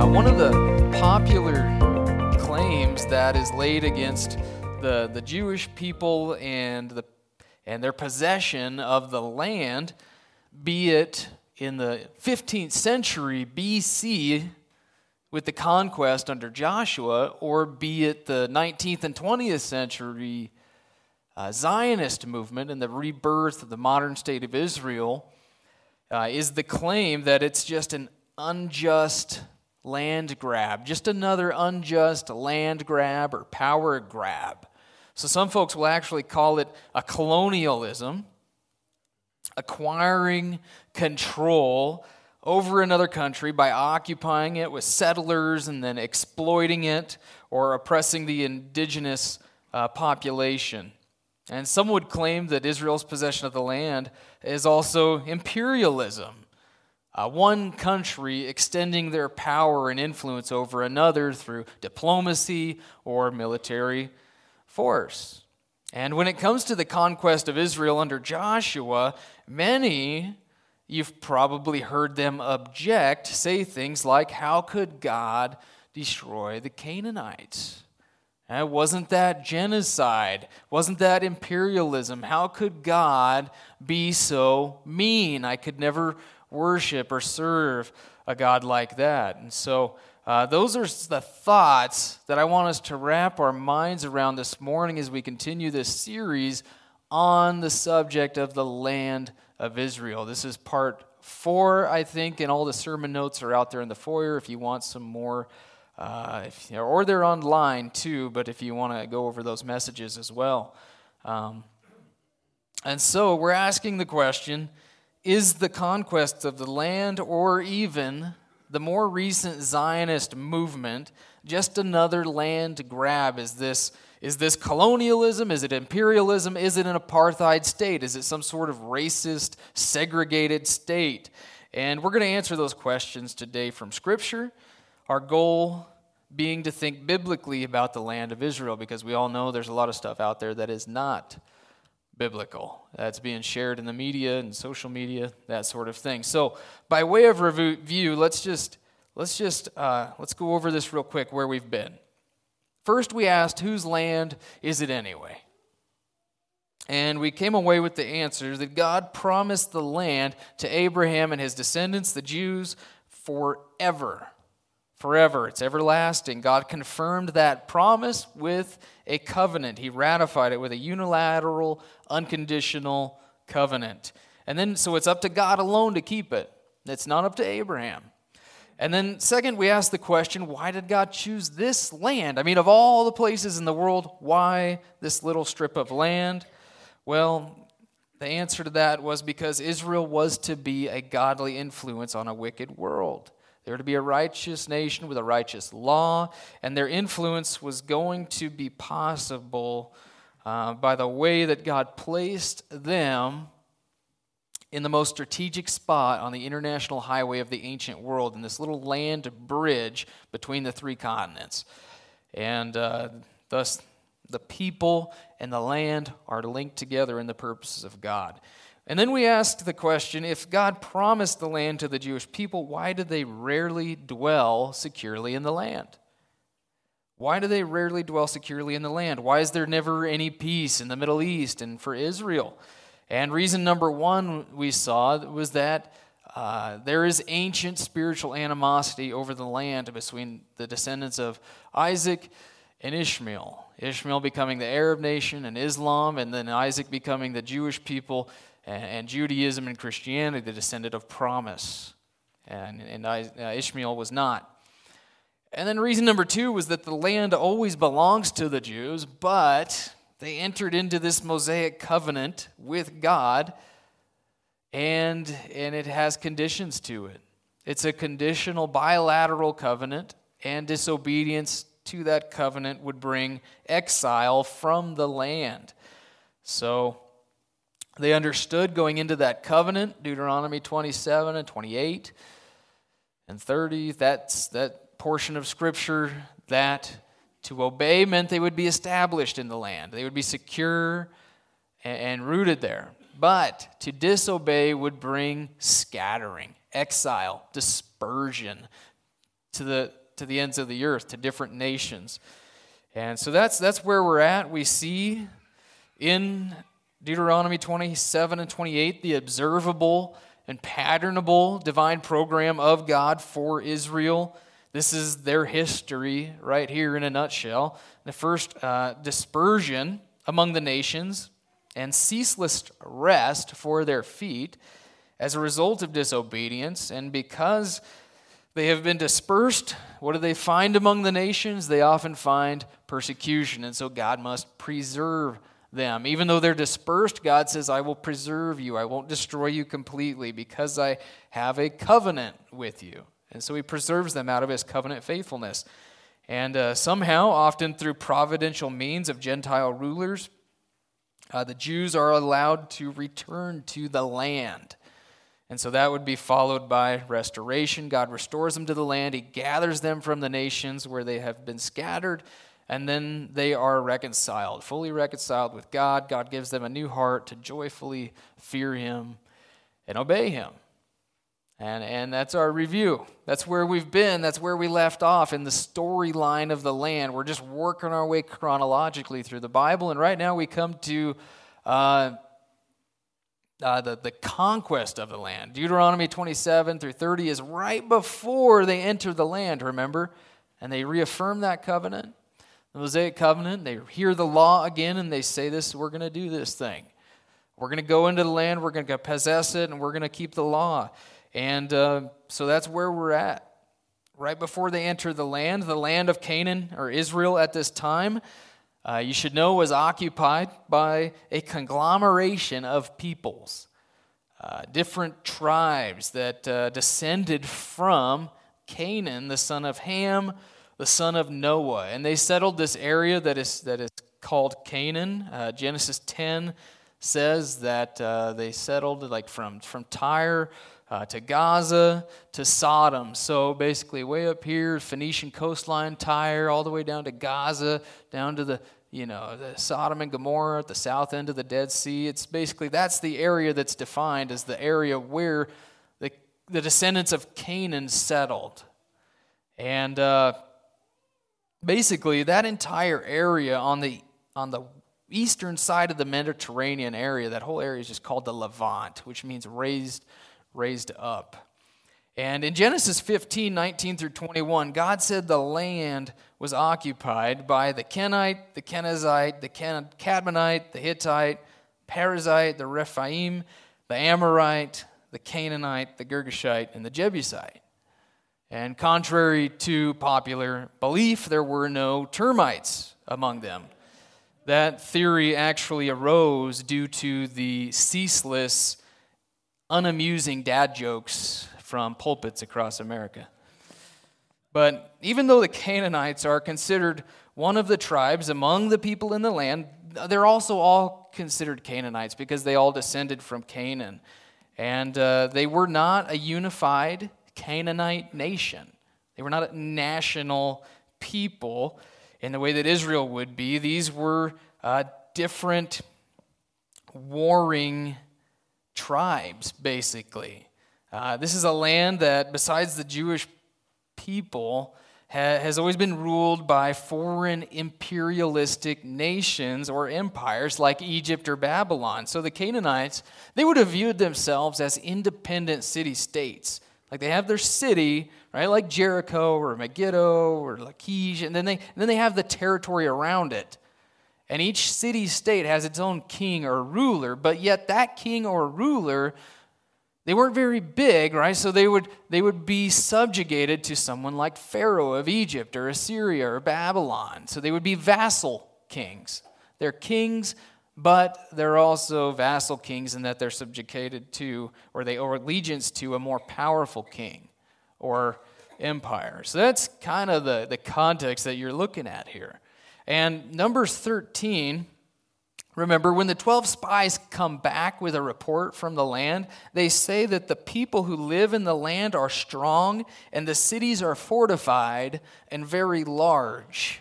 Uh, one of the popular claims that is laid against the, the Jewish people and, the, and their possession of the land, be it in the 15th century BC with the conquest under Joshua, or be it the 19th and 20th century uh, Zionist movement and the rebirth of the modern state of Israel, uh, is the claim that it's just an unjust land grab, just another unjust land grab or power grab. So some folks will actually call it a colonialism, acquiring control over another country by occupying it with settlers and then exploiting it or oppressing the indigenous uh, population. And some would claim that Israel's possession of the land is also imperialism uh, one country extending their power and influence over another through diplomacy or military force. And when it comes to the conquest of Israel under Joshua, many, you've probably heard them object, say things like, How could God destroy the Canaanites? And uh, wasn't that genocide? Wasn't that imperialism? How could God be so mean? I could never worship or serve a God like that. And so, uh, those are the thoughts that I want us to wrap our minds around this morning as we continue this series on the subject of the land of Israel. This is part four, I think, and all the sermon notes are out there in the foyer if you want some more. Uh, if, or they're online too, but if you want to go over those messages as well. Um, and so we're asking the question is the conquest of the land or even the more recent Zionist movement just another land grab? Is this, is this colonialism? Is it imperialism? Is it an apartheid state? Is it some sort of racist, segregated state? And we're going to answer those questions today from Scripture. Our goal being to think biblically about the land of Israel because we all know there's a lot of stuff out there that is not biblical. That's being shared in the media and social media, that sort of thing. So, by way of review, let's just let's just uh, let's go over this real quick where we've been. First, we asked, whose land is it anyway? And we came away with the answer that God promised the land to Abraham and his descendants, the Jews, forever forever. It's everlasting. God confirmed that promise with a covenant. He ratified it with a unilateral, unconditional covenant. And then, so it's up to God alone to keep it. It's not up to Abraham. And then, second, we ask the question why did God choose this land? I mean, of all the places in the world, why this little strip of land? Well, the answer to that was because Israel was to be a godly influence on a wicked world. They were to be a righteous nation with a righteous law, and their influence was going to be possible uh, by the way that God placed them in the most strategic spot on the international highway of the ancient world, in this little land bridge between the three continents. And uh, thus, the people and the land are linked together in the purposes of God. And then we asked the question if God promised the land to the Jewish people, why did they rarely dwell securely in the land? Why do they rarely dwell securely in the land? Why is there never any peace in the Middle East and for Israel? And reason number one we saw was that uh, there is ancient spiritual animosity over the land between the descendants of Isaac and Ishmael. Ishmael becoming the Arab nation and Islam, and then Isaac becoming the Jewish people and Judaism and Christianity, the descendant of promise. And, and uh, Ishmael was not. And then reason number two was that the land always belongs to the Jews, but they entered into this Mosaic covenant with God, and, and it has conditions to it. It's a conditional bilateral covenant, and disobedience to that covenant would bring exile from the land. So they understood going into that covenant, Deuteronomy 27 and 28 and 30, that's that portion of scripture that to obey meant they would be established in the land. They would be secure and, rooted there. But to disobey would bring scattering, exile, dispersion to the, to the ends of the earth, to different nations. And so that's, that's where we're at. We see in Deuteronomy 27 and 28 the observable and patternable divine program of God for Israel this is their history right here in a nutshell. The first uh, dispersion among the nations and ceaseless rest for their feet as a result of disobedience. And because they have been dispersed, what do they find among the nations? They often find persecution. And so God must preserve them. Even though they're dispersed, God says, I will preserve you. I won't destroy you completely because I have a covenant with you. And so he preserves them out of his covenant faithfulness. And uh, somehow, often through providential means of Gentile rulers, uh, the Jews are allowed to return to the land. And so that would be followed by restoration. God restores them to the land. He gathers them from the nations where they have been scattered, and then they are reconciled, fully reconciled with God. God gives them a new heart to joyfully fear Him and obey Him. And, and that's our review. That's where we've been. That's where we left off in the storyline of the land. We're just working our way chronologically through the Bible. And right now we come to uh, uh, the, the conquest of the land. Deuteronomy 27 through 30 is right before they enter the land, remember? And they reaffirm that covenant, the Mosaic covenant. They hear the law again and they say, This, we're going to do this thing. We're going to go into the land, we're going to possess it, and we're going to keep the law. And uh, so that's where we're at. Right before they enter the land, the land of Canaan or Israel at this time, uh, you should know was occupied by a conglomeration of peoples, uh, different tribes that uh, descended from Canaan, the son of Ham, the son of Noah. And they settled this area that is, that is called Canaan. Uh, Genesis 10 says that uh, they settled like from, from Tyre uh, to Gaza, to Sodom. So basically, way up here, Phoenician coastline, Tyre, all the way down to Gaza, down to the you know the Sodom and Gomorrah at the south end of the Dead Sea. It's basically that's the area that's defined as the area where the the descendants of Canaan settled, and uh, basically that entire area on the on the eastern side of the Mediterranean area, that whole area is just called the Levant, which means raised raised up. And in Genesis 15, 19 through 21, God said the land was occupied by the Kenite, the Kenizzite, the Cadmonite, the Hittite, Perizzite, the Rephaim, the Amorite, the Canaanite, the Girgashite, and the Jebusite. And contrary to popular belief, there were no termites among them. That theory actually arose due to the ceaseless unamusing dad jokes from pulpits across America. But even though the Canaanites are considered one of the tribes among the people in the land, they're also all considered Canaanites because they all descended from Canaan. And uh, they were not a unified Canaanite nation. They were not a national people in the way that Israel would be. These were uh, different warring tribes, basically. Uh, this is a land that, besides the Jewish people, ha- has always been ruled by foreign imperialistic nations or empires like Egypt or Babylon. So the Canaanites, they would have viewed themselves as independent city states. Like they have their city, right, like Jericho or Megiddo or Lachish, and then they, and then they have the territory around it. And each city state has its own king or ruler, but yet that king or ruler, they weren't very big, right? So they would, they would be subjugated to someone like Pharaoh of Egypt or Assyria or Babylon. So they would be vassal kings. They're kings, but they're also vassal kings in that they're subjugated to, or they owe allegiance to, a more powerful king, or empire. So that's kind of the, the context that you're looking at here. And Numbers 13, remember, when the 12 spies come back with a report from the land, they say that the people who live in the land are strong and the cities are fortified and very large.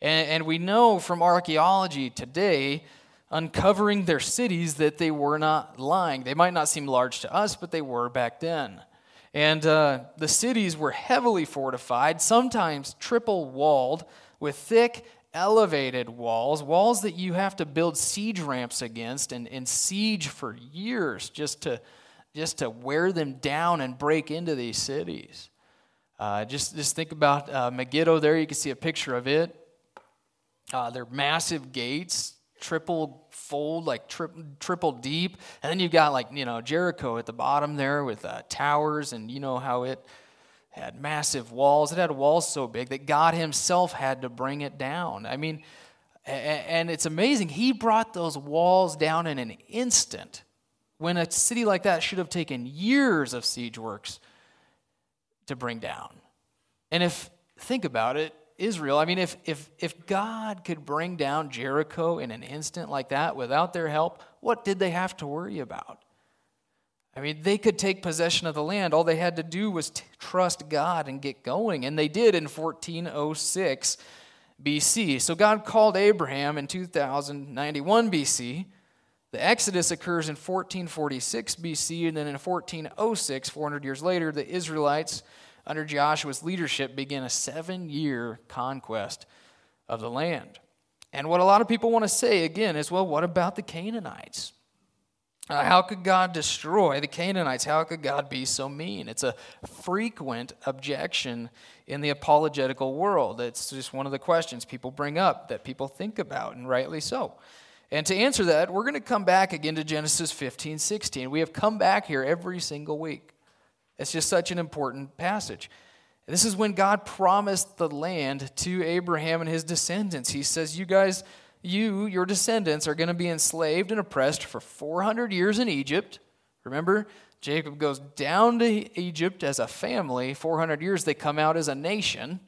And, and we know from archaeology today uncovering their cities that they were not lying. They might not seem large to us, but they were back then. And uh, the cities were heavily fortified, sometimes triple walled, with thick, elevated walls, walls that you have to build siege ramps against and, and siege for years just to, just to wear them down and break into these cities. Uh, just, just think about uh, Megiddo there. You can see a picture of it. Uh, they're massive gates, triple fold, like tri- triple deep. And then you've got like, you know, Jericho at the bottom there with uh, towers, and you know how it had massive walls. It had walls so big that God Himself had to bring it down. I mean, and it's amazing. He brought those walls down in an instant when a city like that should have taken years of siege works to bring down. And if, think about it, Israel. I mean, if, if, if God could bring down Jericho in an instant like that without their help, what did they have to worry about? I mean, they could take possession of the land. All they had to do was t- trust God and get going. And they did in 1406 BC. So God called Abraham in 2091 BC. The Exodus occurs in 1446 BC. And then in 1406, 400 years later, the Israelites under Joshua's leadership, began a seven year conquest of the land. And what a lot of people want to say again is well, what about the Canaanites? Uh, how could God destroy the Canaanites? How could God be so mean? It's a frequent objection in the apologetical world. It's just one of the questions people bring up that people think about, and rightly so. And to answer that, we're going to come back again to Genesis 15, 16. We have come back here every single week. It's just such an important passage. This is when God promised the land to Abraham and his descendants. He says, You guys, you, your descendants, are going to be enslaved and oppressed for 400 years in Egypt. Remember, Jacob goes down to Egypt as a family. 400 years, they come out as a nation.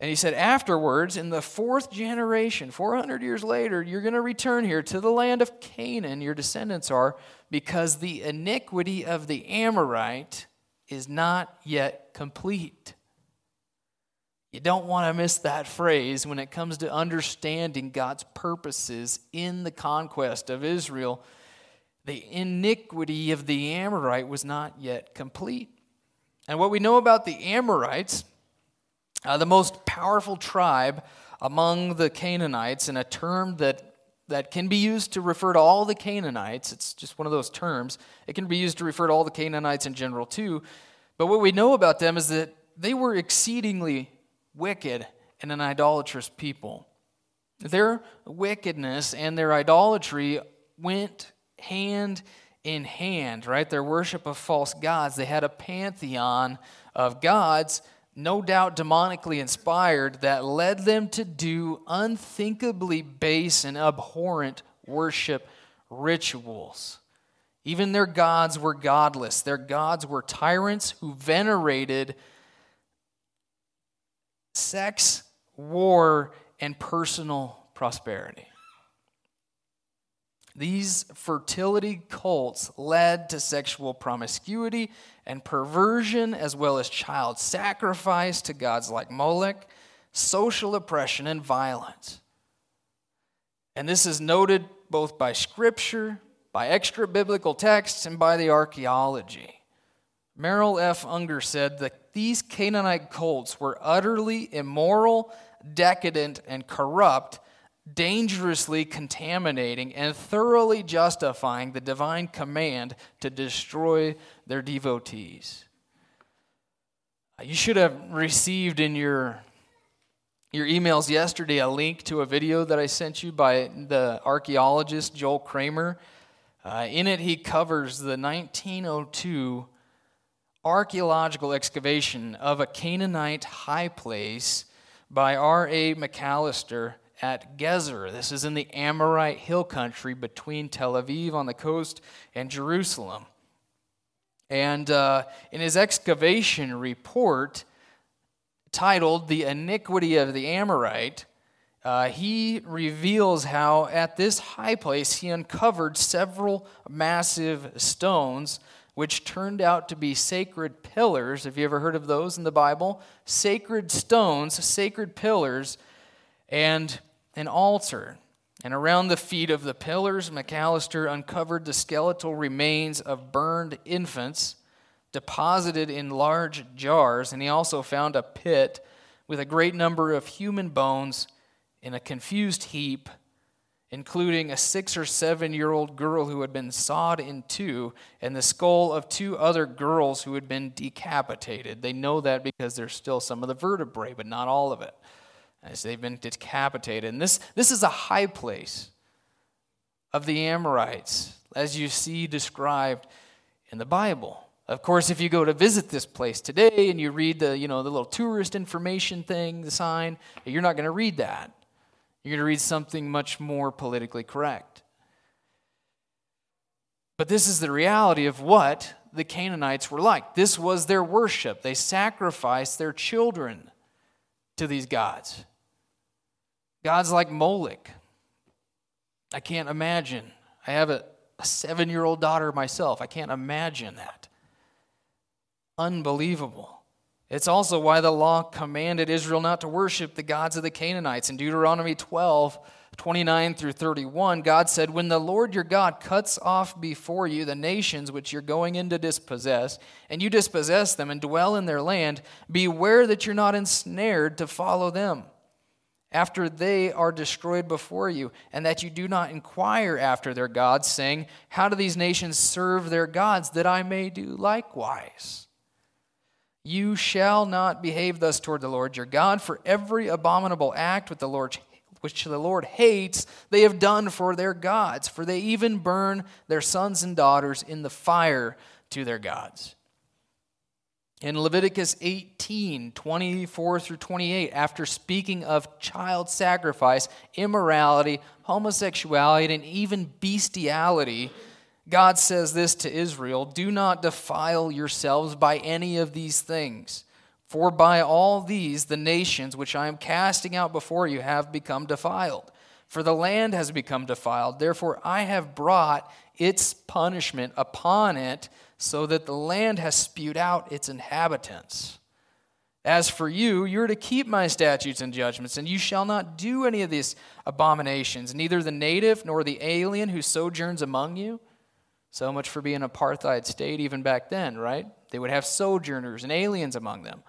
And he said, afterwards, in the fourth generation, 400 years later, you're going to return here to the land of Canaan, your descendants are, because the iniquity of the Amorite is not yet complete. You don't want to miss that phrase when it comes to understanding God's purposes in the conquest of Israel. The iniquity of the Amorite was not yet complete. And what we know about the Amorites uh, the most powerful tribe among the Canaanites, and a term that, that can be used to refer to all the Canaanites. It's just one of those terms. It can be used to refer to all the Canaanites in general, too. But what we know about them is that they were exceedingly wicked and an idolatrous people. Their wickedness and their idolatry went hand in hand, right? Their worship of false gods. They had a pantheon of gods no doubt demonically inspired, that led them to do unthinkably base and abhorrent worship rituals. Even their gods were godless. Their gods were tyrants who venerated sex, war, and personal prosperity. These fertility cults led to sexual promiscuity and perversion, as well as child sacrifice to gods like Molech, social oppression, and violence. And this is noted both by scripture, by extra biblical texts, and by the archaeology. Merrill F. Unger said that these Canaanite cults were utterly immoral, decadent, and corrupt dangerously contaminating and thoroughly justifying the divine command to destroy their devotees. You should have received in your, your emails yesterday a link to a video that I sent you by the archaeologist Joel Kramer. Uh, in it, he covers the 1902 archaeological excavation of a Canaanite high place by R.A. Macalister at Gezer. This is in the Amorite hill country between Tel Aviv on the coast and Jerusalem. And uh, in his excavation report, titled The Iniquity of the Amorite, uh, he reveals how at this high place he uncovered several massive stones which turned out to be sacred pillars. Have you ever heard of those in the Bible? Sacred stones, sacred pillars, and an altar. And around the feet of the pillars, Macalister uncovered the skeletal remains of burned infants deposited in large jars, and he also found a pit with a great number of human bones in a confused heap, including a six or seven year old girl who had been sawed in two, and the skull of two other girls who had been decapitated. They know that because there's still some of the vertebrae, but not all of it, as they've been decapitated. And this, this is a high place of the Amorites, as you see described in the Bible. Of course, if you go to visit this place today and you read the, you know, the little tourist information thing, the sign, you're not going to read that. You're going to read something much more politically correct. But this is the reality of what the Canaanites were like. This was their worship. They sacrificed their children to these gods. Gods like Moloch. I can't imagine. I have a, a seven year old daughter myself. I can't imagine that. Unbelievable. It's also why the law commanded Israel not to worship the gods of the Canaanites. In Deuteronomy 12, 29 through 31, God said, When the Lord your God cuts off before you the nations which you're going in to dispossess, and you dispossess them and dwell in their land, beware that you're not ensnared to follow them after they are destroyed before you, and that you do not inquire after their gods, saying, How do these nations serve their gods, that I may do likewise? You shall not behave thus toward the Lord your God, for every abominable act with the Lord, which the Lord hates, they have done for their gods, for they even burn their sons and daughters in the fire to their gods. In Leviticus 18, 24 through 28, after speaking of child sacrifice, immorality, homosexuality, and even bestiality, God says this to Israel Do not defile yourselves by any of these things, for by all these the nations which I am casting out before you have become defiled. For the land has become defiled. Therefore, I have brought its punishment upon it, so that the land has spewed out its inhabitants. As for you, you're to keep my statutes and judgments, and you shall not do any of these abominations, neither the native nor the alien who sojourns among you so much for being an apartheid state even back then, right? They would have sojourners and aliens among them.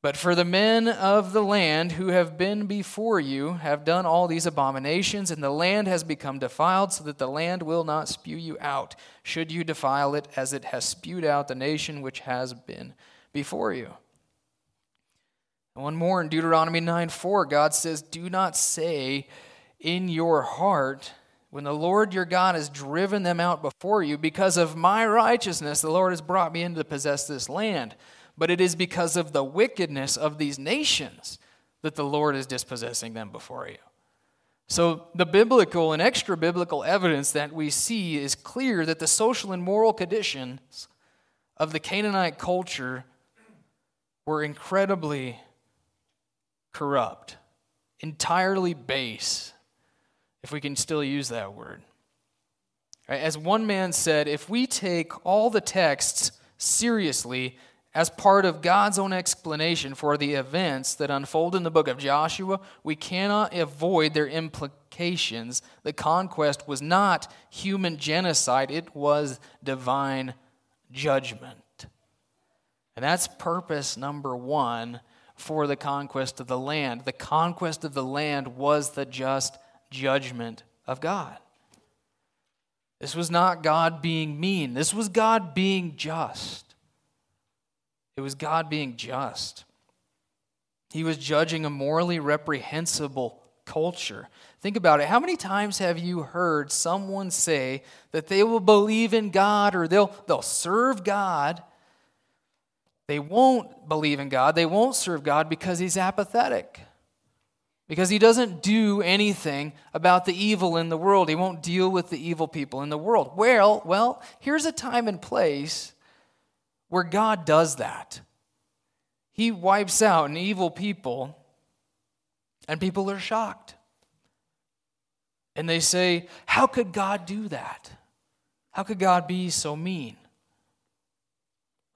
But for the men of the land who have been before you have done all these abominations, and the land has become defiled, so that the land will not spew you out, should you defile it as it has spewed out the nation which has been before you. And one more in Deuteronomy 9 4, God says, Do not say in your heart, when the Lord your God has driven them out before you, because of my righteousness, the Lord has brought me in to possess this land. But it is because of the wickedness of these nations that the Lord is dispossessing them before you. So, the biblical and extra biblical evidence that we see is clear that the social and moral conditions of the Canaanite culture were incredibly corrupt, entirely base, if we can still use that word. As one man said, if we take all the texts seriously as part of God's own explanation for the events that unfold in the book of Joshua, we cannot avoid their implications. The conquest was not human genocide, it was divine judgment. And that's purpose number one for the conquest of the land. The conquest of the land was the just judgment of God. This was not God being mean, this was God being just. It was God being just. He was judging a morally reprehensible culture. Think about it. How many times have you heard someone say that they will believe in God or they'll, they'll serve God? They won't believe in God, they won't serve God because He's apathetic because he doesn't do anything about the evil in the world. He won't deal with the evil people in the world. Well, well, here's a time and place where God does that. He wipes out an evil people, and people are shocked. And they say, How could God do that? How could God be so mean?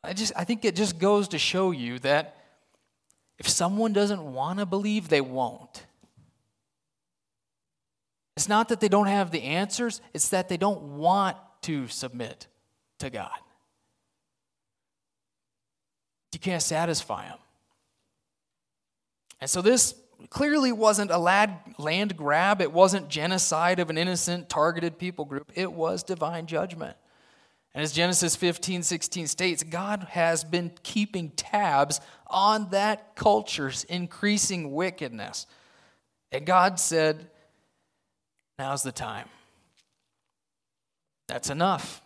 I just I think it just goes to show you that if someone doesn't want to believe, they won't. It's not that they don't have the answers, it's that they don't want to submit to God. You can't satisfy them. And so this clearly wasn't a land grab, it wasn't genocide of an innocent, targeted people group, it was divine judgment. And as Genesis 15, 16 states, God has been keeping tabs on that culture's increasing wickedness. And God said, Now's the time. That's enough.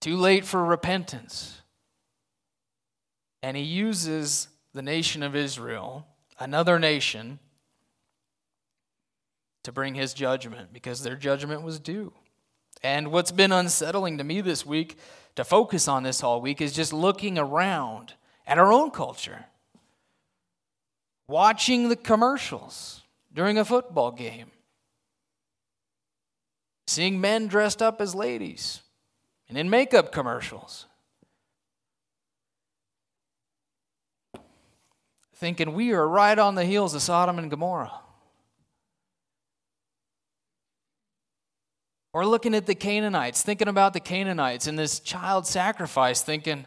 Too late for repentance. And he uses the nation of Israel, another nation, to bring his judgment because their judgment was due. And what's been unsettling to me this week, to focus on this all week, is just looking around at our own culture, watching the commercials during a football game, seeing men dressed up as ladies and in makeup commercials. Thinking we are right on the heels of Sodom and Gomorrah. Or looking at the Canaanites, thinking about the Canaanites and this child sacrifice, thinking,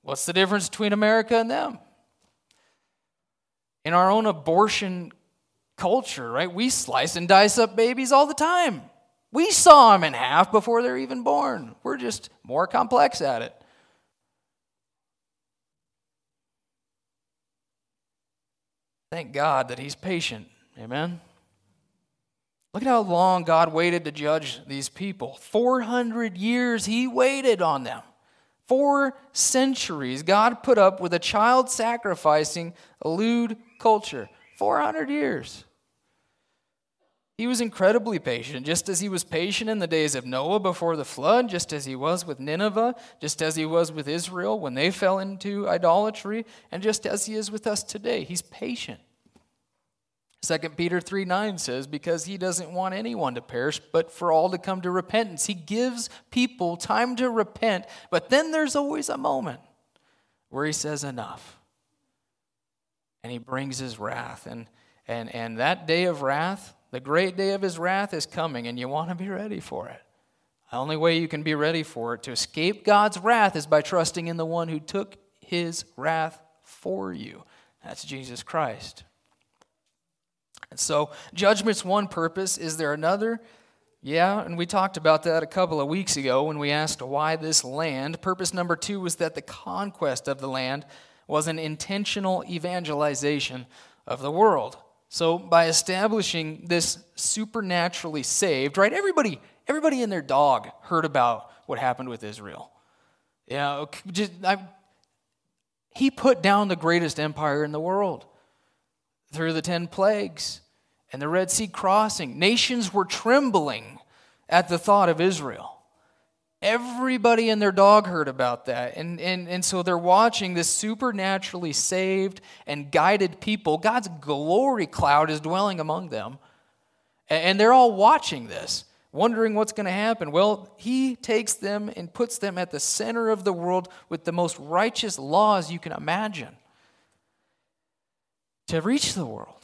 what's the difference between America and them? In our own abortion culture, right? We slice and dice up babies all the time. We saw them in half before they're even born. We're just more complex at it. Thank God that He's patient. Amen. Look at how long God waited to judge these people. 400 years he waited on them. Four centuries God put up with a child sacrificing lewd culture. 400 years. He was incredibly patient, just as he was patient in the days of Noah before the flood, just as he was with Nineveh, just as he was with Israel when they fell into idolatry, and just as he is with us today. He's patient. 2 Peter 3 9 says, Because he doesn't want anyone to perish, but for all to come to repentance. He gives people time to repent, but then there's always a moment where he says, Enough. And he brings his wrath. And, and, and that day of wrath, the great day of his wrath, is coming, and you want to be ready for it. The only way you can be ready for it, to escape God's wrath, is by trusting in the one who took his wrath for you. That's Jesus Christ. And so, judgment's one purpose. Is there another? Yeah, and we talked about that a couple of weeks ago when we asked why this land. Purpose number two was that the conquest of the land was an intentional evangelization of the world. So by establishing this supernaturally saved, right? Everybody, everybody and their dog heard about what happened with Israel. Yeah, he put down the greatest empire in the world through the 10 plagues and the Red Sea crossing. Nations were trembling at the thought of Israel. Everybody and their dog heard about that. And, and, and so they're watching this supernaturally saved and guided people. God's glory cloud is dwelling among them. And they're all watching this, wondering what's going to happen. Well, He takes them and puts them at the center of the world with the most righteous laws you can imagine to reach the world.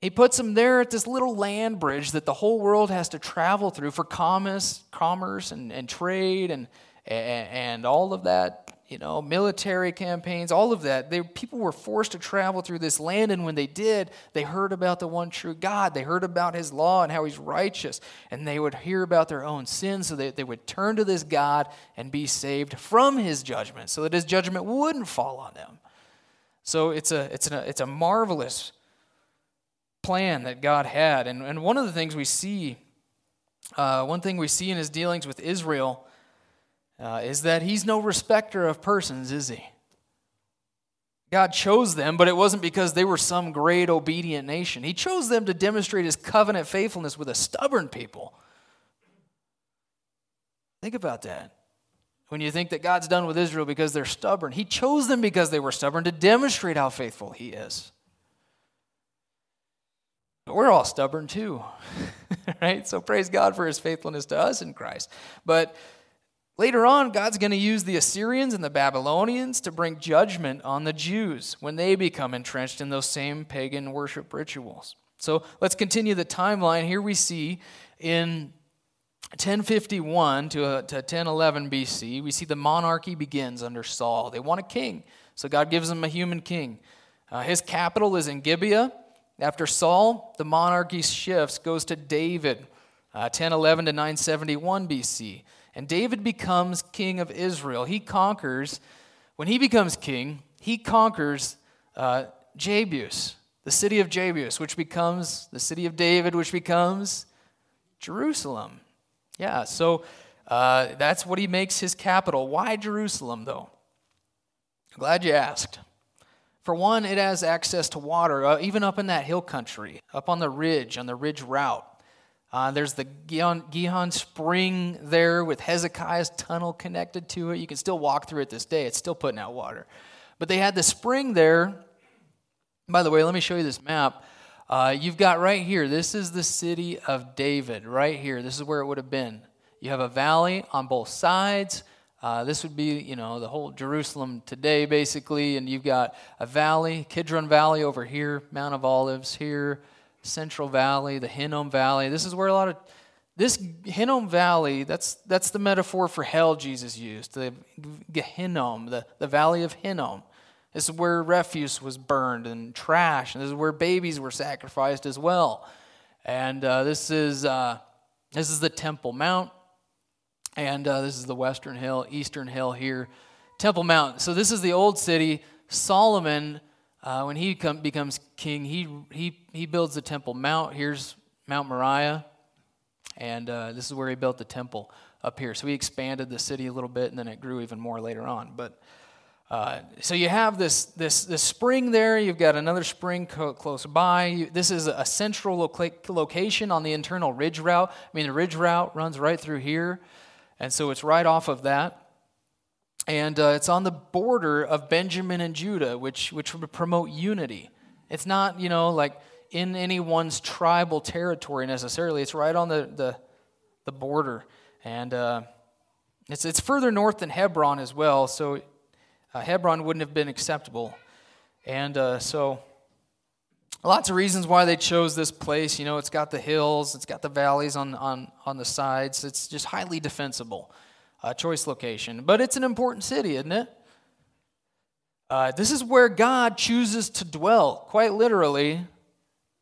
He puts them there at this little land bridge that the whole world has to travel through for commerce, commerce and, and trade and, and, all of that, you know, military campaigns, all of that. They, people were forced to travel through this land, and when they did, they heard about the one true God. They heard about his law and how he's righteous, and they would hear about their own sins so that they would turn to this God and be saved from his judgment so that his judgment wouldn't fall on them. So it's a, it's, a, it's a marvelous plan that God had. And, and one of the things we see, uh, one thing we see in his dealings with Israel uh, is that he's no respecter of persons, is he? God chose them, but it wasn't because they were some great obedient nation. He chose them to demonstrate his covenant faithfulness with a stubborn people. Think about that. when you think that God's done with Israel because they're stubborn. He chose them because they were stubborn to demonstrate how faithful He is. But we're all stubborn too, right? So praise God for His faithfulness to us in Christ. But later on, God's going to use the Assyrians and the Babylonians to bring judgment on the Jews when they become entrenched in those same pagan worship rituals. So let's continue the timeline. Here we see in 1051 to, uh, to 1011 BC, we see the monarchy begins under Saul. They want a king, so God gives them a human king. Uh, his capital is in Gibeah. After Saul, the monarchy shifts, goes to David, uh, 1011 to 971 BC. And David becomes king of Israel. He conquers, when he becomes king, he conquers uh, Jebus, the city of Jebus, which becomes the city of David, which becomes Jerusalem. Yeah, so uh, that's what he makes his capital. Why Jerusalem, though? Glad you asked. For one, it has access to water, uh, even up in that hill country, up on the ridge, on the ridge route. Uh, there's the Gihon, Gihon Spring there with Hezekiah's tunnel connected to it. You can still walk through it this day, it's still putting out water. But they had the spring there. By the way, let me show you this map. Uh, you've got right here, this is the city of David, right here. This is where it would have been. You have a valley on both sides. Uh, this would be, you know, the whole Jerusalem today, basically. And you've got a valley, Kidron Valley over here, Mount of Olives here, Central Valley, the Hinnom Valley. This is where a lot of this Hinnom Valley, that's, that's the metaphor for hell Jesus used, the Gehinnom, the, the valley of Hinnom. This is where refuse was burned and trash, and this is where babies were sacrificed as well. And uh, this is uh, this is the Temple Mount, and uh, this is the Western Hill, Eastern Hill here, Temple Mount. So this is the old city. Solomon, uh, when he come, becomes king, he he he builds the Temple Mount. Here's Mount Moriah, and uh, this is where he built the temple up here. So he expanded the city a little bit, and then it grew even more later on. But uh, so you have this, this, this spring there. You've got another spring co- close by. You, this is a central loca- location on the internal ridge route. I mean, the ridge route runs right through here, and so it's right off of that. And uh, it's on the border of Benjamin and Judah, which, which would promote unity. It's not, you know, like in anyone's tribal territory necessarily. It's right on the, the, the border. And uh, it's, it's further north than Hebron as well. So uh, Hebron wouldn't have been acceptable. And uh, so, lots of reasons why they chose this place. You know, it's got the hills, it's got the valleys on, on, on the sides, it's just highly defensible. Uh, choice location. But it's an important city, isn't it? Uh, this is where God chooses to dwell, quite literally,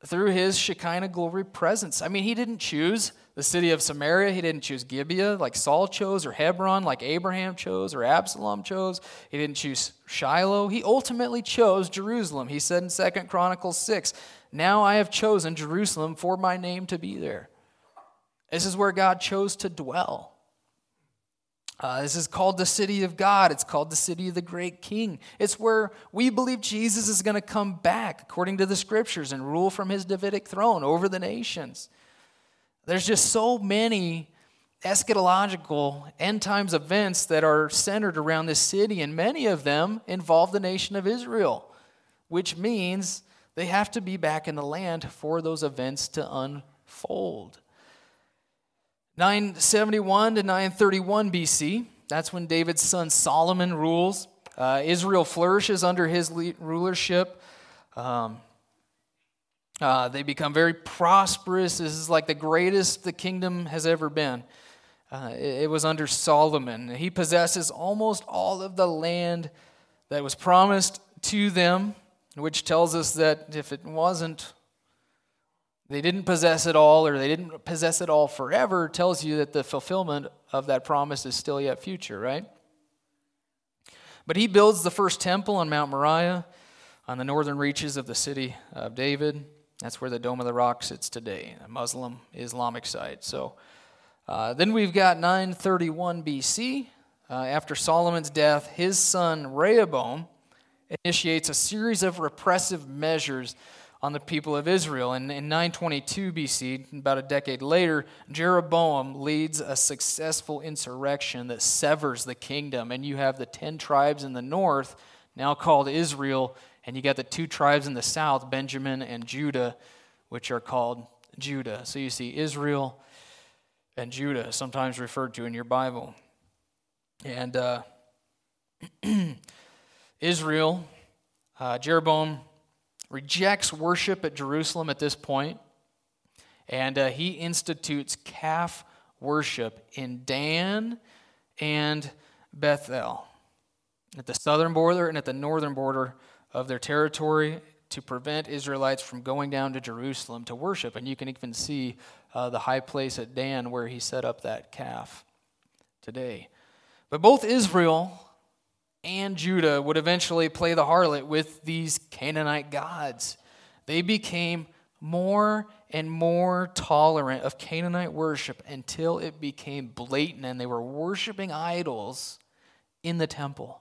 through his Shekinah glory presence. I mean, he didn't choose the city of Samaria, he didn't choose Gibeah like Saul chose, or Hebron like Abraham chose, or Absalom chose. He didn't choose Shiloh. He ultimately chose Jerusalem. He said in Second Chronicles 6, Now I have chosen Jerusalem for my name to be there. This is where God chose to dwell. Uh, this is called the city of God. It's called the city of the great king. It's where we believe Jesus is going to come back, according to the scriptures, and rule from his Davidic throne over the nations. There's just so many eschatological end times events that are centered around this city, and many of them involve the nation of Israel, which means they have to be back in the land for those events to unfold. 971 to 931 BC, that's when David's son Solomon rules. Uh, Israel flourishes under his rulership. Um, uh, they become very prosperous. This is like the greatest the kingdom has ever been. Uh, it, it was under Solomon. He possesses almost all of the land that was promised to them, which tells us that if it wasn't, they didn't possess it all, or they didn't possess it all forever, tells you that the fulfillment of that promise is still yet future, right? But he builds the first temple on Mount Moriah on the northern reaches of the city of David. That's where the Dome of the Rock sits today, a Muslim Islamic site. So uh, then we've got 931 BC. Uh, after Solomon's death, his son Rehoboam initiates a series of repressive measures on the people of Israel. And in 922 BC, about a decade later, Jeroboam leads a successful insurrection that severs the kingdom. And you have the 10 tribes in the north, now called Israel, and you got the two tribes in the south, Benjamin and Judah, which are called Judah. So you see Israel and Judah, sometimes referred to in your Bible. And uh, Israel, uh, Jeroboam rejects worship at Jerusalem at this point, and uh, he institutes calf worship in Dan and Bethel, at the southern border and at the northern border of their territory to prevent Israelites from going down to Jerusalem to worship. And you can even see uh, the high place at Dan where he set up that calf today. But both Israel and Judah would eventually play the harlot with these Canaanite gods. They became more and more tolerant of Canaanite worship until it became blatant and they were worshiping idols in the temple.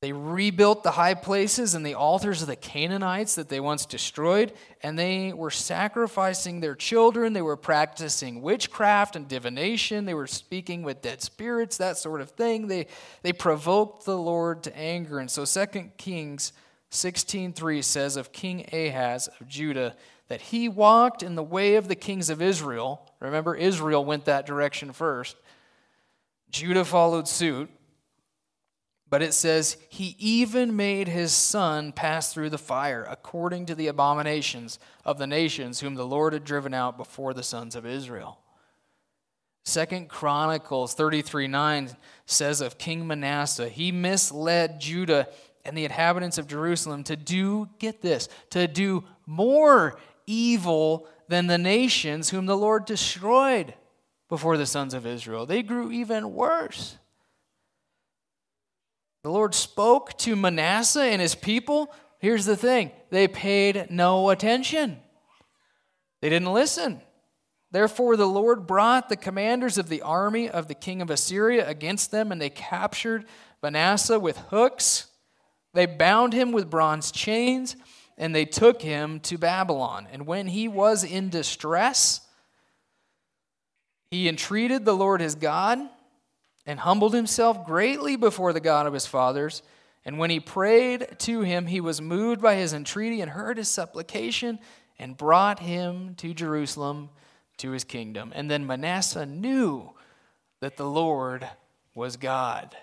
They rebuilt the high places and the altars of the Canaanites that they once destroyed, and they were sacrificing their children. They were practicing witchcraft and divination. They were speaking with dead spirits, that sort of thing. They, they provoked the Lord to anger. And so 2 Kings 16.3 says of King Ahaz of Judah that he walked in the way of the kings of Israel. Remember, Israel went that direction first. Judah followed suit but it says, He even made his son pass through the fire, according to the abominations of the nations whom the Lord had driven out before the sons of Israel. Second Chronicles 33 9 says of King Manasseh, he misled Judah and the inhabitants of Jerusalem to do, get this, to do more evil than the nations whom the Lord destroyed before the sons of Israel. They grew even worse. The Lord spoke to Manasseh and his people. Here's the thing they paid no attention, they didn't listen. Therefore, the Lord brought the commanders of the army of the king of Assyria against them, and they captured Manasseh with hooks. They bound him with bronze chains, and they took him to Babylon. And when he was in distress, he entreated the Lord his God and humbled himself greatly before the God of his fathers. And when he prayed to him, he was moved by his entreaty and heard his supplication and brought him to Jerusalem to his kingdom. And then Manasseh knew that the Lord was God.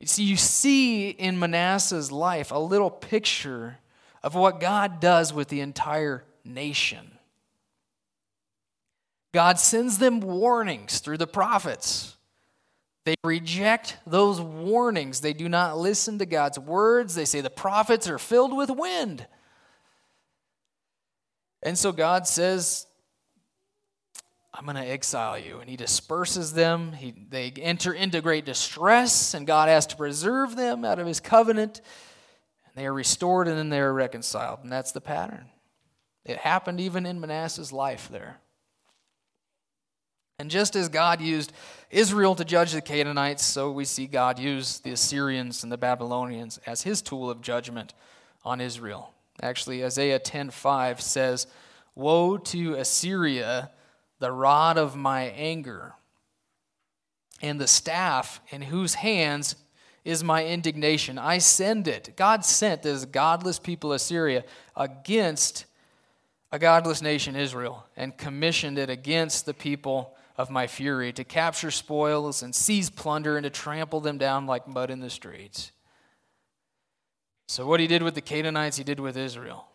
You see, you see in Manasseh's life a little picture of what God does with the entire nation. God sends them warnings through the prophets. They reject those warnings. They do not listen to God's words. They say the prophets are filled with wind. And so God says, I'm going to exile you. And he disperses them. He, they enter into great distress, and God has to preserve them out of his covenant. And they are restored, and then they are reconciled. And that's the pattern. It happened even in Manasseh's life there. And just as God used Israel to judge the Canaanites, so we see God use the Assyrians and the Babylonians as his tool of judgment on Israel. Actually, Isaiah 10:5 says, "Woe to Assyria, the rod of my anger, and the staff in whose hands is my indignation. I send it. God sent this godless people Assyria against a godless nation Israel and commissioned it against the people of my fury, to capture spoils and seize plunder and to trample them down like mud in the streets. So what he did with the Canaanites, he did with Israel.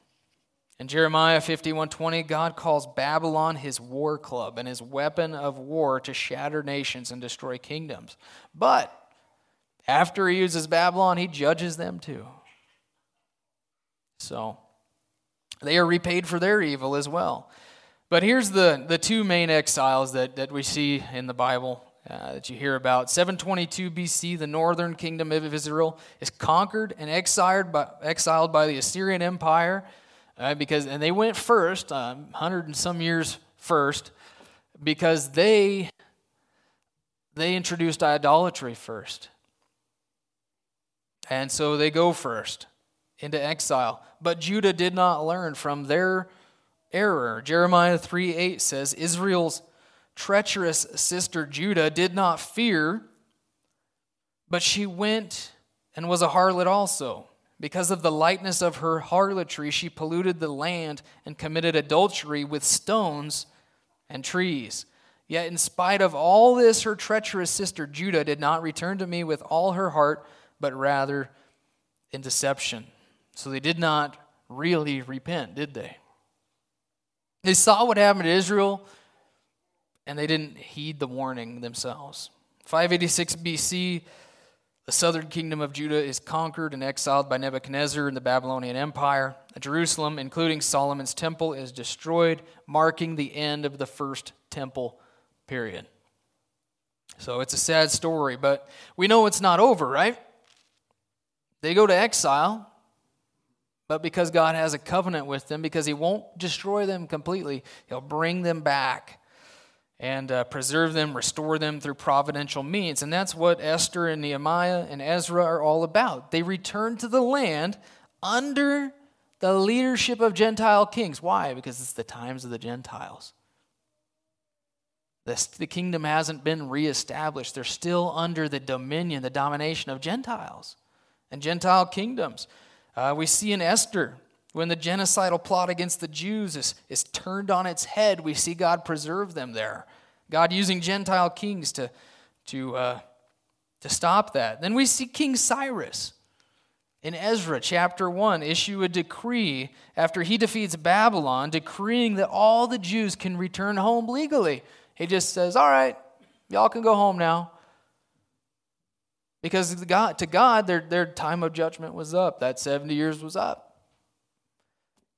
In Jeremiah 51:20, God calls Babylon his war club and his weapon of war to shatter nations and destroy kingdoms. But after he uses Babylon, he judges them too. So they are repaid for their evil as well. But here's the, the two main exiles that, that we see in the Bible uh, that you hear about. 722 BC, the northern kingdom of Israel is conquered and exiled by, exiled by the Assyrian Empire uh, because, and they went first, uh, 100 and some years first, because they, they introduced idolatry first. And so they go first. into exile. But Judah did not learn from their error. Jeremiah 3 8 says, Israel's treacherous sister Judah did not fear, but she went and was a harlot also. Because of the lightness of her harlotry, she polluted the land and committed adultery with stones and trees. Yet, in spite of all this, her treacherous sister Judah did not return to me with all her heart, but rather in deception. So they did not really repent, did they? They saw what happened to Israel and they didn't heed the warning themselves. 586 BC, the southern kingdom of Judah is conquered and exiled by Nebuchadnezzar and the Babylonian Empire. Jerusalem, including Solomon's temple, is destroyed, marking the end of the first temple period. So it's a sad story, but we know it's not over, right? They go to exile, but because God has a covenant with them, because He won't destroy them completely, He'll bring them back and uh, preserve them, restore them through providential means. And that's what Esther and Nehemiah and Ezra are all about. They return to the land under the leadership of Gentile kings. Why? Because it's the times of the Gentiles. The, the kingdom hasn't been reestablished. They're still under the dominion, the domination of Gentiles and Gentile kingdoms. Uh, we see in Esther, when the genocidal plot against the Jews is, is turned on its head, we see God preserve them there. God using Gentile kings to, to, uh, to stop that. Then we see King Cyrus in Ezra chapter 1 issue a decree after he defeats Babylon, decreeing that all the Jews can return home legally. He just says, All right, y'all can go home now. Because to God, to God their, their time of judgment was up. That 70 years was up.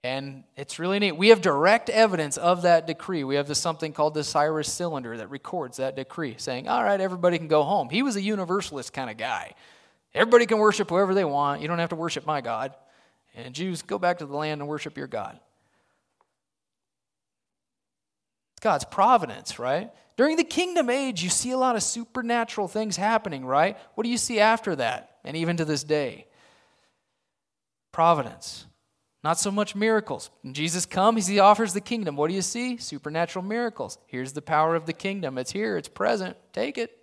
And it's really neat. We have direct evidence of that decree. We have this something called the Cyrus Cylinder that records that decree, saying, all right, everybody can go home. He was a universalist kind of guy. Everybody can worship whoever they want. You don't have to worship my God. And Jews, go back to the land and worship your God. It's God's providence, right? During the kingdom age, you see a lot of supernatural things happening, right? What do you see after that? And even to this day? Providence. Not so much miracles. When Jesus comes, he offers the kingdom. What do you see? Supernatural miracles. Here's the power of the kingdom. It's here, it's present. Take it.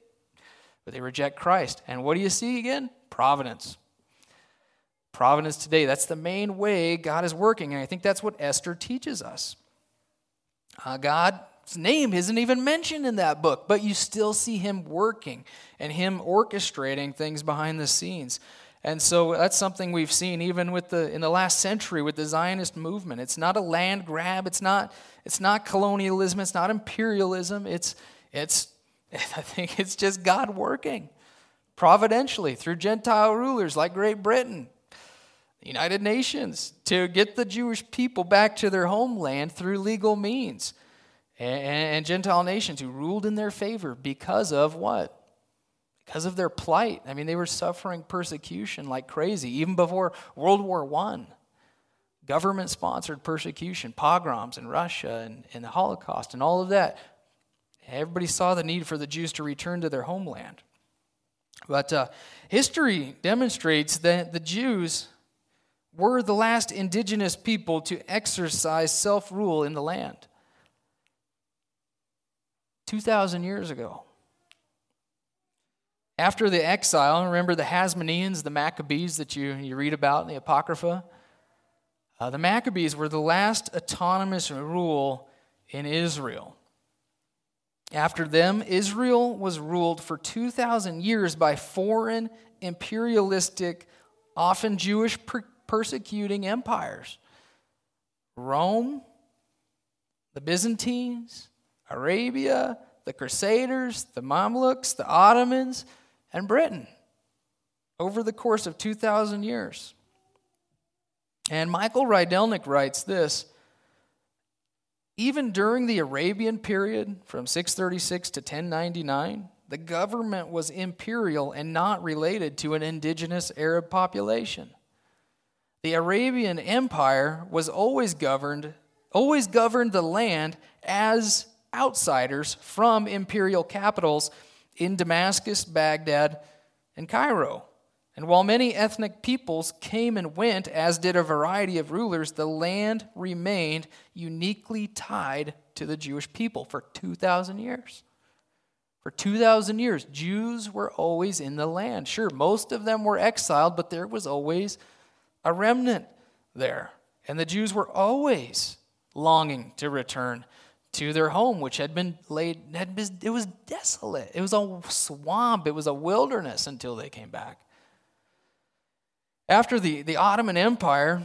But they reject Christ. And what do you see again? Providence. Providence today. That's the main way God is working. And I think that's what Esther teaches us. Uh, God his name isn't even mentioned in that book, but you still see him working and him orchestrating things behind the scenes. And so that's something we've seen even with the in the last century with the Zionist movement. It's not a land grab, it's not it's not colonialism, it's not imperialism. It's it's I think it's just God working providentially through Gentile rulers like Great Britain, United Nations, to get the Jewish people back to their homeland through legal means and, and Gentile nations who ruled in their favor because of what? Because of their plight. I mean, they were suffering persecution like crazy, even before World War I. Government sponsored persecution, pogroms in Russia and, and the Holocaust and all of that. Everybody saw the need for the Jews to return to their homeland. But uh, history demonstrates that the Jews were the last indigenous people to exercise self rule in the land. 2,000 years ago. After the exile, remember the Hasmoneans, the Maccabees that you, you read about in the Apocrypha? Uh, the Maccabees were the last autonomous rule in Israel. After them, Israel was ruled for 2,000 years by foreign, imperialistic, often Jewish per- persecuting empires Rome, the Byzantines, Arabia, the Crusaders, the Mamluks, the Ottomans, and Britain over the course of 2,000 years. And Michael Rydelnik writes this even during the Arabian period from 636 to 1099, the government was imperial and not related to an indigenous Arab population. The Arabian Empire was always governed always governed the land as outsiders from imperial capitals in Damascus, Baghdad, and Cairo. And while many ethnic peoples came and went, as did a variety of rulers, the land remained uniquely tied to the Jewish people for 2,000 years. For 2,000 years, Jews were always in the land. Sure, most of them were exiled, but there was always a remnant there. And the Jews were always longing to return to their home, which had been laid, had been, it was desolate. It was a swamp, it was a wilderness until they came back. After the, the Ottoman Empire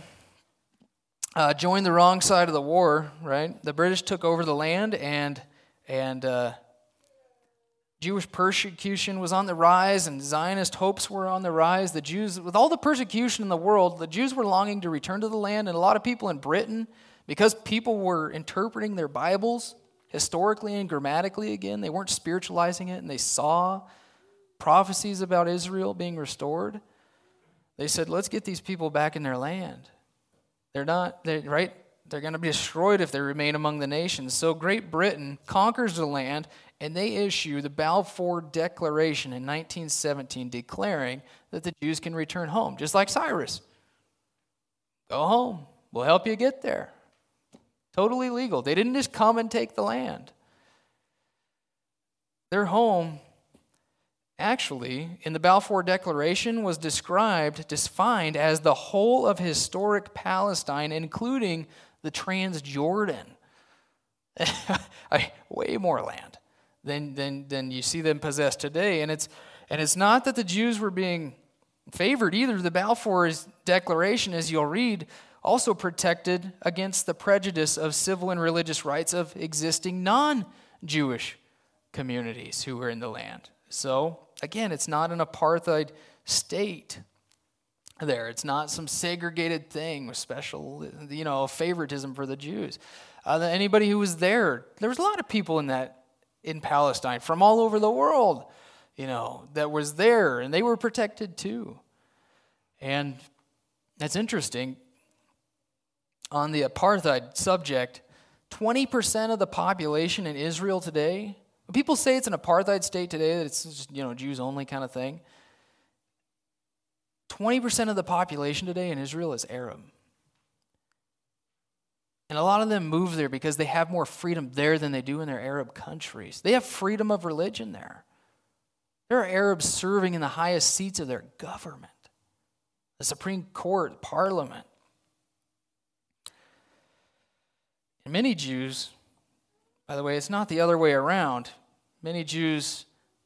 uh, joined the wrong side of the war, right? The British took over the land and, and uh, Jewish persecution was on the rise and Zionist hopes were on the rise. The Jews, with all the persecution in the world, the Jews were longing to return to the land, and a lot of people in Britain, because people were interpreting their Bibles historically and grammatically again, they weren't spiritualizing it, and they saw prophecies about Israel being restored. They said, let's get these people back in their land. They're not, they're, right? They're going to be destroyed if they remain among the nations. So Great Britain conquers the land and they issue the Balfour Declaration in 1917 declaring that the Jews can return home, just like Cyrus. Go home. We'll help you get there. Totally legal. They didn't just come and take the land. Their home, actually, in the Balfour Declaration, was described, defined as the whole of historic Palestine, including the Transjordan. Way more land than, than, than you see them possess today. And it's, and it's not that the Jews were being favored either. The Balfour's declaration, as you'll read, also protected against the prejudice of civil and religious rights of existing non Jewish communities who were in the land. So, again, it's not an apartheid state there. It's not some segregated thing with special, you know, favoritism for the Jews. Uh, anybody who was there, there was a lot of people in that in Palestine from all over the world, you know, that was there, and they were protected too. And that's interesting. On the apartheid subject, 20% of the population in Israel today, people say it's an apartheid state today, that it's just, you know, Jews only kind of thing. 20% of the population today in Israel is Arab. And a lot of them move there because they have more freedom there than they do in their Arab countries. They have freedom of religion there. There are Arabs serving in the highest seats of their government, the Supreme Court, Parliament. And many Jews, by the way, it's not the other way around. Many Jews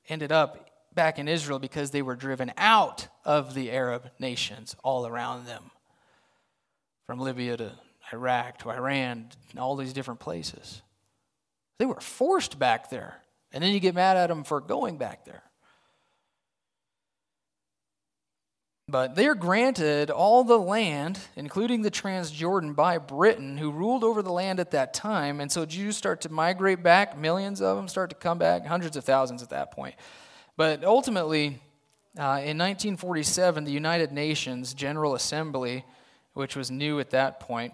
ended up back in Israel because they were driven out of the Arab nations all around them, from Libya to Iraq to Iran, all these different places. They were forced back there. And then you get mad at them for going back there. But they are granted all the land, including the Transjordan, by Britain, who ruled over the land at that time. And so Jews start to migrate back. Millions of them start to come back, hundreds of thousands at that point. But ultimately, uh, in 1947, the United Nations General Assembly, which was new at that point,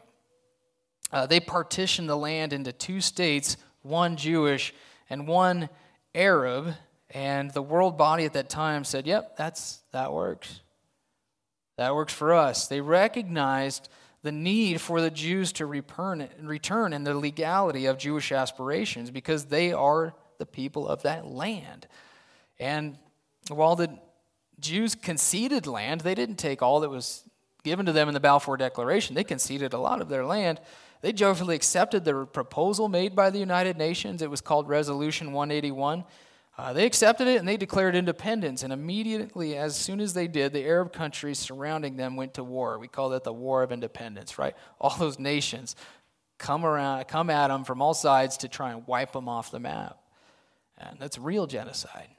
uh, they partitioned the land into two states, one Jewish and one Arab. And the world body at that time said, yep, that's, that works. That works for us. They recognized the need for the Jews to return, and the legality of Jewish aspirations because they are the people of that land. And while the Jews conceded land, they didn't take all that was given to them in the Balfour Declaration. They conceded a lot of their land. They joyfully accepted the proposal made by the United Nations. It was called Resolution 181. Uh, they accepted it and they declared independence. And immediately, as soon as they did, the Arab countries surrounding them went to war. We call that the War of Independence, right? All those nations come around, come at them from all sides to try and wipe them off the map. And that's real genocide.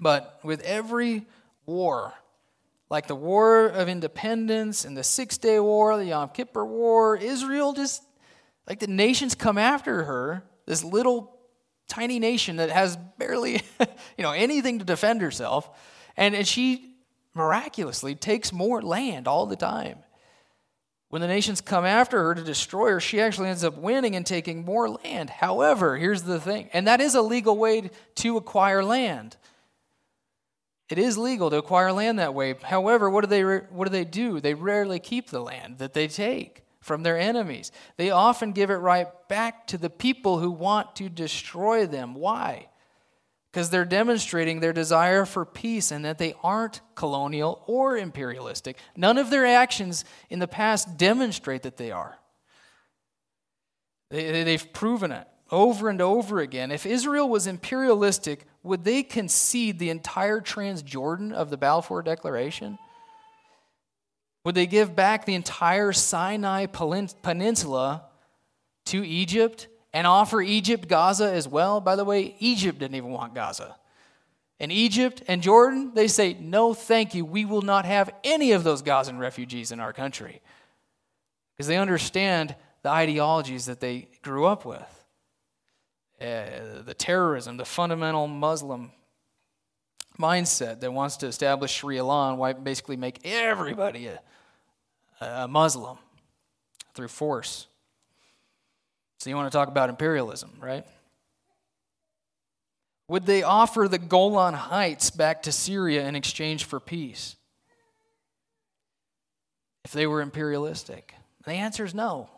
But with every war, like the War of Independence and the Six Day War, the Yom Kippur War, Israel just, like the nations come after her, this little tiny nation that has barely, you know, anything to defend herself, and, and she miraculously takes more land all the time. When the nations come after her to destroy her, she actually ends up winning and taking more land. However, here's the thing, and that is a legal way to acquire land it is legal to acquire land that way. However, what do they, what do, they do? They rarely keep the land that they take from their enemies. They often give it right back to the people who want to destroy them. Why? Because they're demonstrating their desire for peace and that they aren't colonial or imperialistic. None of their actions in the past demonstrate that they are. They, they've proven it over and over again. If Israel was imperialistic, would they concede the entire Transjordan of the Balfour Declaration? Would they give back the entire Sinai Peninsula to Egypt and offer Egypt Gaza as well? By the way, Egypt didn't even want Gaza. And Egypt and Jordan, they say, no, thank you. We will not have any of those Gazan refugees in our country. Because they understand the ideologies that they grew up with uh, the terrorism, the fundamental Muslim mindset that wants to establish Sharia law and basically make everybody a, a Muslim through force. So you want to talk about imperialism, right? Would they offer the Golan Heights back to Syria in exchange for peace? If they were imperialistic? The answer is no.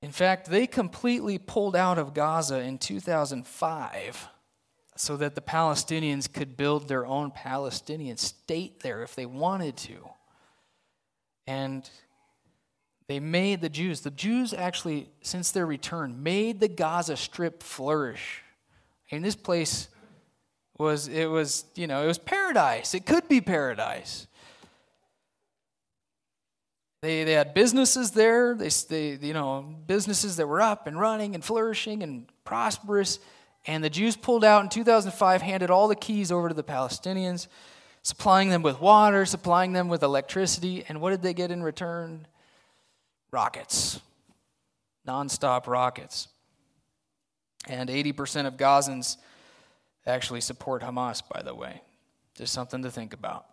In fact, they completely pulled out of Gaza in 2005 so that the Palestinians could build their own Palestinian state there if they wanted to. And they made the Jews, the Jews actually, since their return, made the Gaza Strip flourish. And this place was, it was, you know, it was paradise. It could be paradise. They, they had businesses there, they, they, you know, businesses that were up and running and flourishing and prosperous. And the Jews pulled out in 2005, handed all the keys over to the Palestinians, supplying them with water, supplying them with electricity. And what did they get in return? Rockets, nonstop rockets. And 80% of Gazans actually support Hamas, by the way. Just something to think about.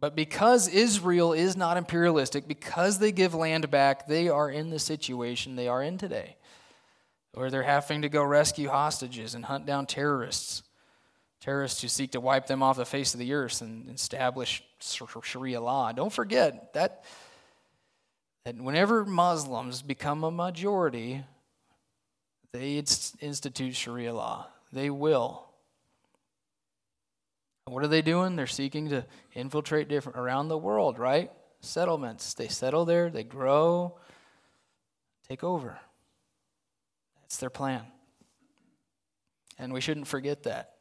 But because Israel is not imperialistic, because they give land back, they are in the situation they are in today, where they're having to go rescue hostages and hunt down terrorists, terrorists who seek to wipe them off the face of the earth and establish Sharia law. Don't forget that, that whenever Muslims become a majority, they institute Sharia law. They will. What are they doing? They're seeking to infiltrate different around the world, right? Settlements. They settle there, they grow, take over. That's their plan. And we shouldn't forget that.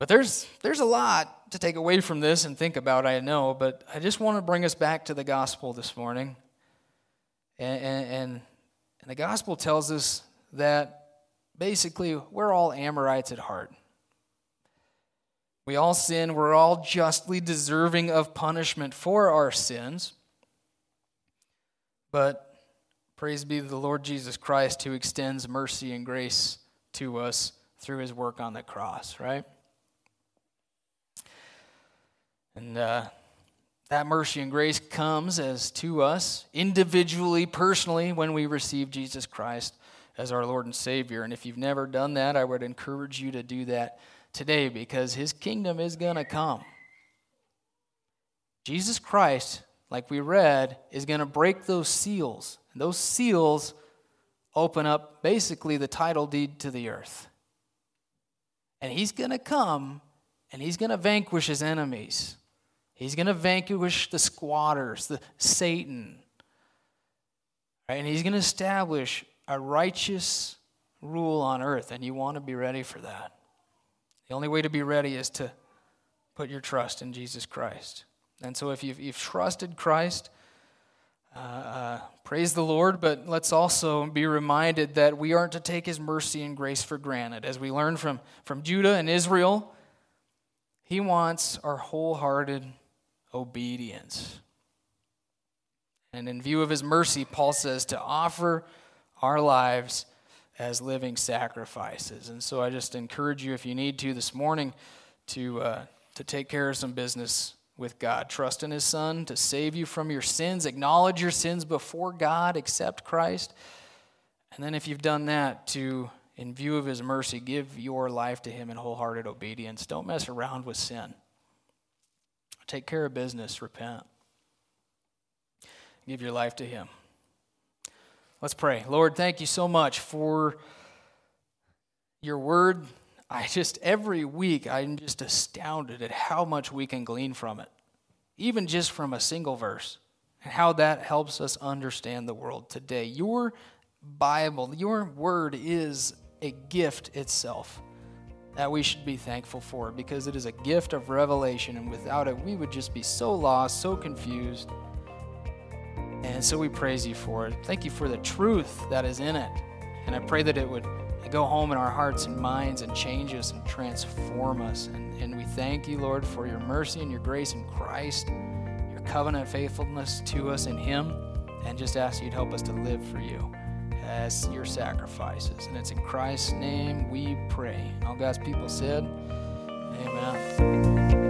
But there's there's a lot to take away from this and think about, I know, but I just want to bring us back to the gospel this morning. And, and, and the gospel tells us that basically we're all Amorites at heart. We all sin. We're all justly deserving of punishment for our sins. But praise be to the Lord Jesus Christ who extends mercy and grace to us through his work on the cross, right? And uh, that mercy and grace comes as to us individually, personally, when we receive Jesus Christ as our Lord and Savior. And if you've never done that, I would encourage you to do that today because his kingdom is going to come. Jesus Christ, like we read, is going to break those seals. And those seals open up basically the title deed to the earth. And he's going to come and he's going to vanquish his enemies. He's going to vanquish the squatters, the Satan. Right? And he's going to establish a righteous rule on earth, and you want to be ready for that. The only way to be ready is to put your trust in Jesus Christ. And so if you've, you've trusted Christ, uh, uh, praise the Lord, but let's also be reminded that we aren't to take his mercy and grace for granted. As we learn from, from Judah and Israel, he wants our wholehearted obedience. And in view of his mercy, Paul says to offer our lives as living sacrifices. And so I just encourage you, if you need to this morning, to, uh, to take care of some business with God. Trust in His Son to save you from your sins, acknowledge your sins before God, accept Christ. And then, if you've done that, to in view of his mercy, give your life to him in wholehearted obedience. Don't mess around with sin. Take care of business, repent. Give your life to him. Let's pray. Lord, thank you so much for your word. I just, every week, I'm just astounded at how much we can glean from it, even just from a single verse, and how that helps us understand the world today. Your Bible, your word is a gift itself that we should be thankful for because it is a gift of revelation, and without it, we would just be so lost, so confused. And so we praise you for it. Thank you for the truth that is in it. And I pray that it would go home in our hearts and minds and change us and transform us. And, and we thank you, Lord, for your mercy and your grace in Christ, your covenant faithfulness to us in Him, and just ask you to help us to live for you as your sacrifices. And it's in Christ's name we pray. All God's people said, Amen.